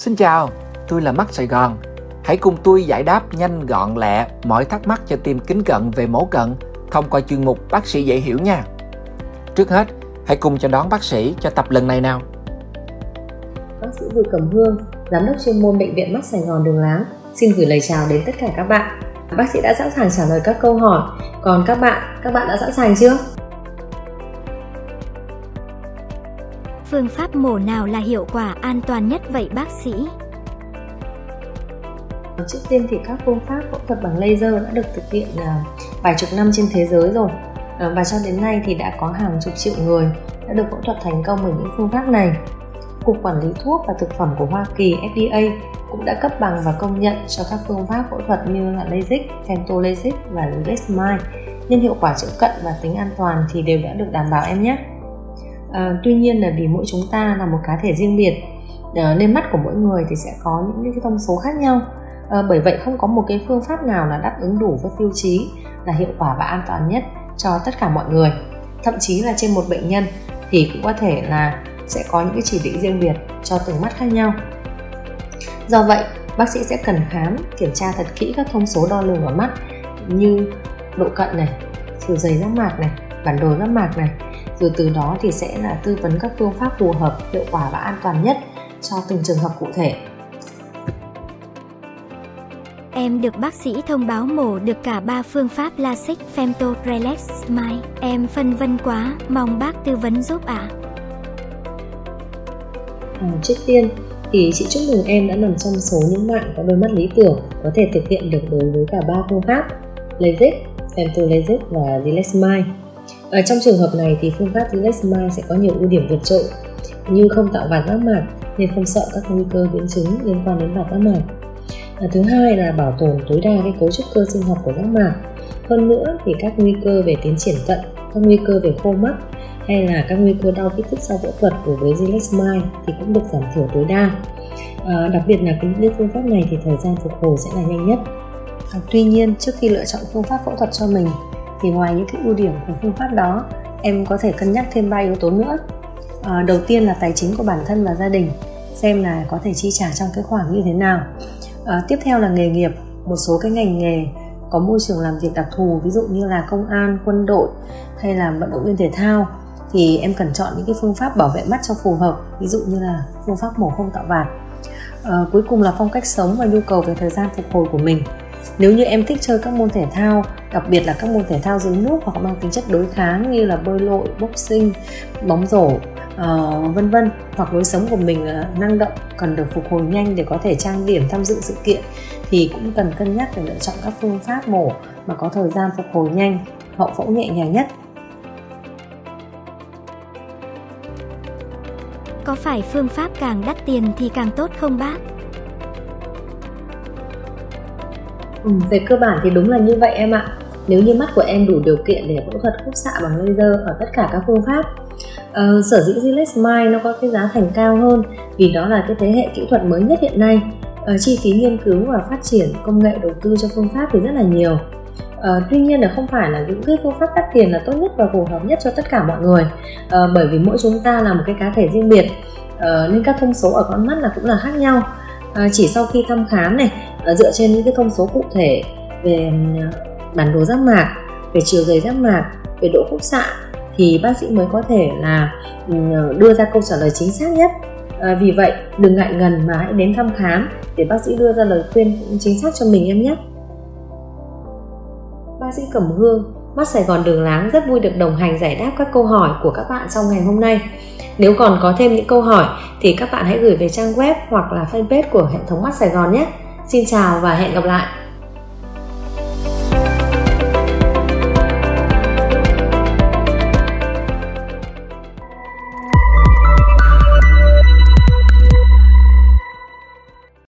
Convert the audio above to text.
Xin chào, tôi là Mắt Sài Gòn. Hãy cùng tôi giải đáp nhanh gọn lẹ mọi thắc mắc cho tim kính cận về mổ cận thông qua chuyên mục Bác sĩ dễ hiểu nha. Trước hết, hãy cùng chào đón bác sĩ cho tập lần này nào. Bác sĩ Bùi Cẩm Hương, giám đốc chuyên môn bệnh viện Mắt Sài Gòn Đường Láng, xin gửi lời chào đến tất cả các bạn. Bác sĩ đã sẵn sàng trả lời các câu hỏi, còn các bạn, các bạn đã sẵn sàng chưa? Phương pháp mổ nào là hiệu quả an toàn nhất vậy bác sĩ? Trước tiên thì các phương pháp phẫu thuật bằng laser đã được thực hiện à, vài chục năm trên thế giới rồi à, và cho đến nay thì đã có hàng chục triệu người đã được phẫu thuật thành công bởi những phương pháp này. Cục Quản lý Thuốc và Thực phẩm của Hoa Kỳ FDA cũng đã cấp bằng và công nhận cho các phương pháp phẫu thuật như là LASIK, femtolasic và LASIK nên hiệu quả chữa cận và tính an toàn thì đều đã được đảm bảo em nhé. À, tuy nhiên là vì mỗi chúng ta là một cá thể riêng biệt à, nên mắt của mỗi người thì sẽ có những cái thông số khác nhau. À, bởi vậy không có một cái phương pháp nào là đáp ứng đủ với tiêu chí là hiệu quả và an toàn nhất cho tất cả mọi người. Thậm chí là trên một bệnh nhân thì cũng có thể là sẽ có những cái chỉ định riêng biệt cho từng mắt khác nhau. Do vậy bác sĩ sẽ cần khám kiểm tra thật kỹ các thông số đo lường ở mắt như độ cận này chiều dày giác mạc này bản đồ giác mạc này rồi từ đó thì sẽ là tư vấn các phương pháp phù hợp hiệu quả và an toàn nhất cho từng trường hợp cụ thể Em được bác sĩ thông báo mổ được cả ba phương pháp LASIK, Femto, Relax, Smile. Em phân vân quá, mong bác tư vấn giúp ạ. À. À, trước tiên thì chị chúc mừng em đã nằm trong số những bạn có đôi mắt lý tưởng có thể thực hiện được đối với cả ba phương pháp LASIK, Femto LASIK và Relax Smile. Ở trong trường hợp này thì phương pháp Relax Mind sẽ có nhiều ưu điểm vượt trội như không tạo vạt giác mạc nên không sợ các nguy cơ biến chứng liên quan đến vạt giác mạc. Và thứ hai là bảo tồn tối đa cái cấu trúc cơ sinh học của giác mạc. Hơn nữa thì các nguy cơ về tiến triển cận các nguy cơ về khô mắt hay là các nguy cơ đau kích thích sau phẫu thuật của với Relax Mind thì cũng được giảm thiểu tối đa. À, đặc biệt là những phương pháp này thì thời gian phục hồi sẽ là nhanh nhất. À, tuy nhiên trước khi lựa chọn phương pháp phẫu thuật cho mình thì ngoài những cái ưu điểm của phương pháp đó em có thể cân nhắc thêm ba yếu tố nữa. À, đầu tiên là tài chính của bản thân và gia đình xem là có thể chi trả trong cái khoản như thế nào. À, tiếp theo là nghề nghiệp một số cái ngành nghề có môi trường làm việc đặc thù ví dụ như là công an quân đội hay là vận động viên thể thao thì em cần chọn những cái phương pháp bảo vệ mắt cho phù hợp ví dụ như là phương pháp mổ không tạo vạt. À, cuối cùng là phong cách sống và nhu cầu về thời gian phục hồi của mình. Nếu như em thích chơi các môn thể thao đặc biệt là các môn thể thao dưới nước hoặc mang tính chất đối kháng như là bơi lội boxing bóng rổ uh, vân vân. Hoặc lối sống của mình uh, năng động cần được phục hồi nhanh để có thể trang điểm tham dự sự kiện thì cũng cần cân nhắc để lựa chọn các phương pháp mổ mà có thời gian phục hồi nhanh hậu phẫu nhẹ nhàng nhất. Có phải phương pháp càng đắt tiền thì càng tốt không bác? Ừ, về cơ bản thì đúng là như vậy em ạ nếu như mắt của em đủ điều kiện để phẫu thuật khúc xạ bằng laser ở tất cả các phương pháp uh, sở dĩ Gillette Smile nó có cái giá thành cao hơn vì đó là cái thế hệ kỹ thuật mới nhất hiện nay. Uh, chi phí nghiên cứu và phát triển công nghệ đầu tư cho phương pháp thì rất là nhiều. Uh, tuy nhiên là không phải là những cái phương pháp đắt tiền là tốt nhất và phù hợp nhất cho tất cả mọi người. Uh, bởi vì mỗi chúng ta là một cái cá thể riêng biệt uh, nên các thông số ở con mắt là cũng là khác nhau. Uh, chỉ sau khi thăm khám này uh, dựa trên những cái thông số cụ thể về bản đồ giác mạc. Về chiều dày giác mạc về độ khúc xạ thì bác sĩ mới có thể là ừ, đưa ra câu trả lời chính xác nhất. À, vì vậy đừng ngại ngần mà hãy đến thăm khám để bác sĩ đưa ra lời khuyên chính xác cho mình em nhé. Bác sĩ cẩm hương mắt sài gòn đường láng rất vui được đồng hành giải đáp các câu hỏi của các bạn trong ngày hôm nay. Nếu còn có thêm những câu hỏi thì các bạn hãy gửi về trang web hoặc là fanpage của hệ thống mắt sài gòn nhé. Xin chào và hẹn gặp lại!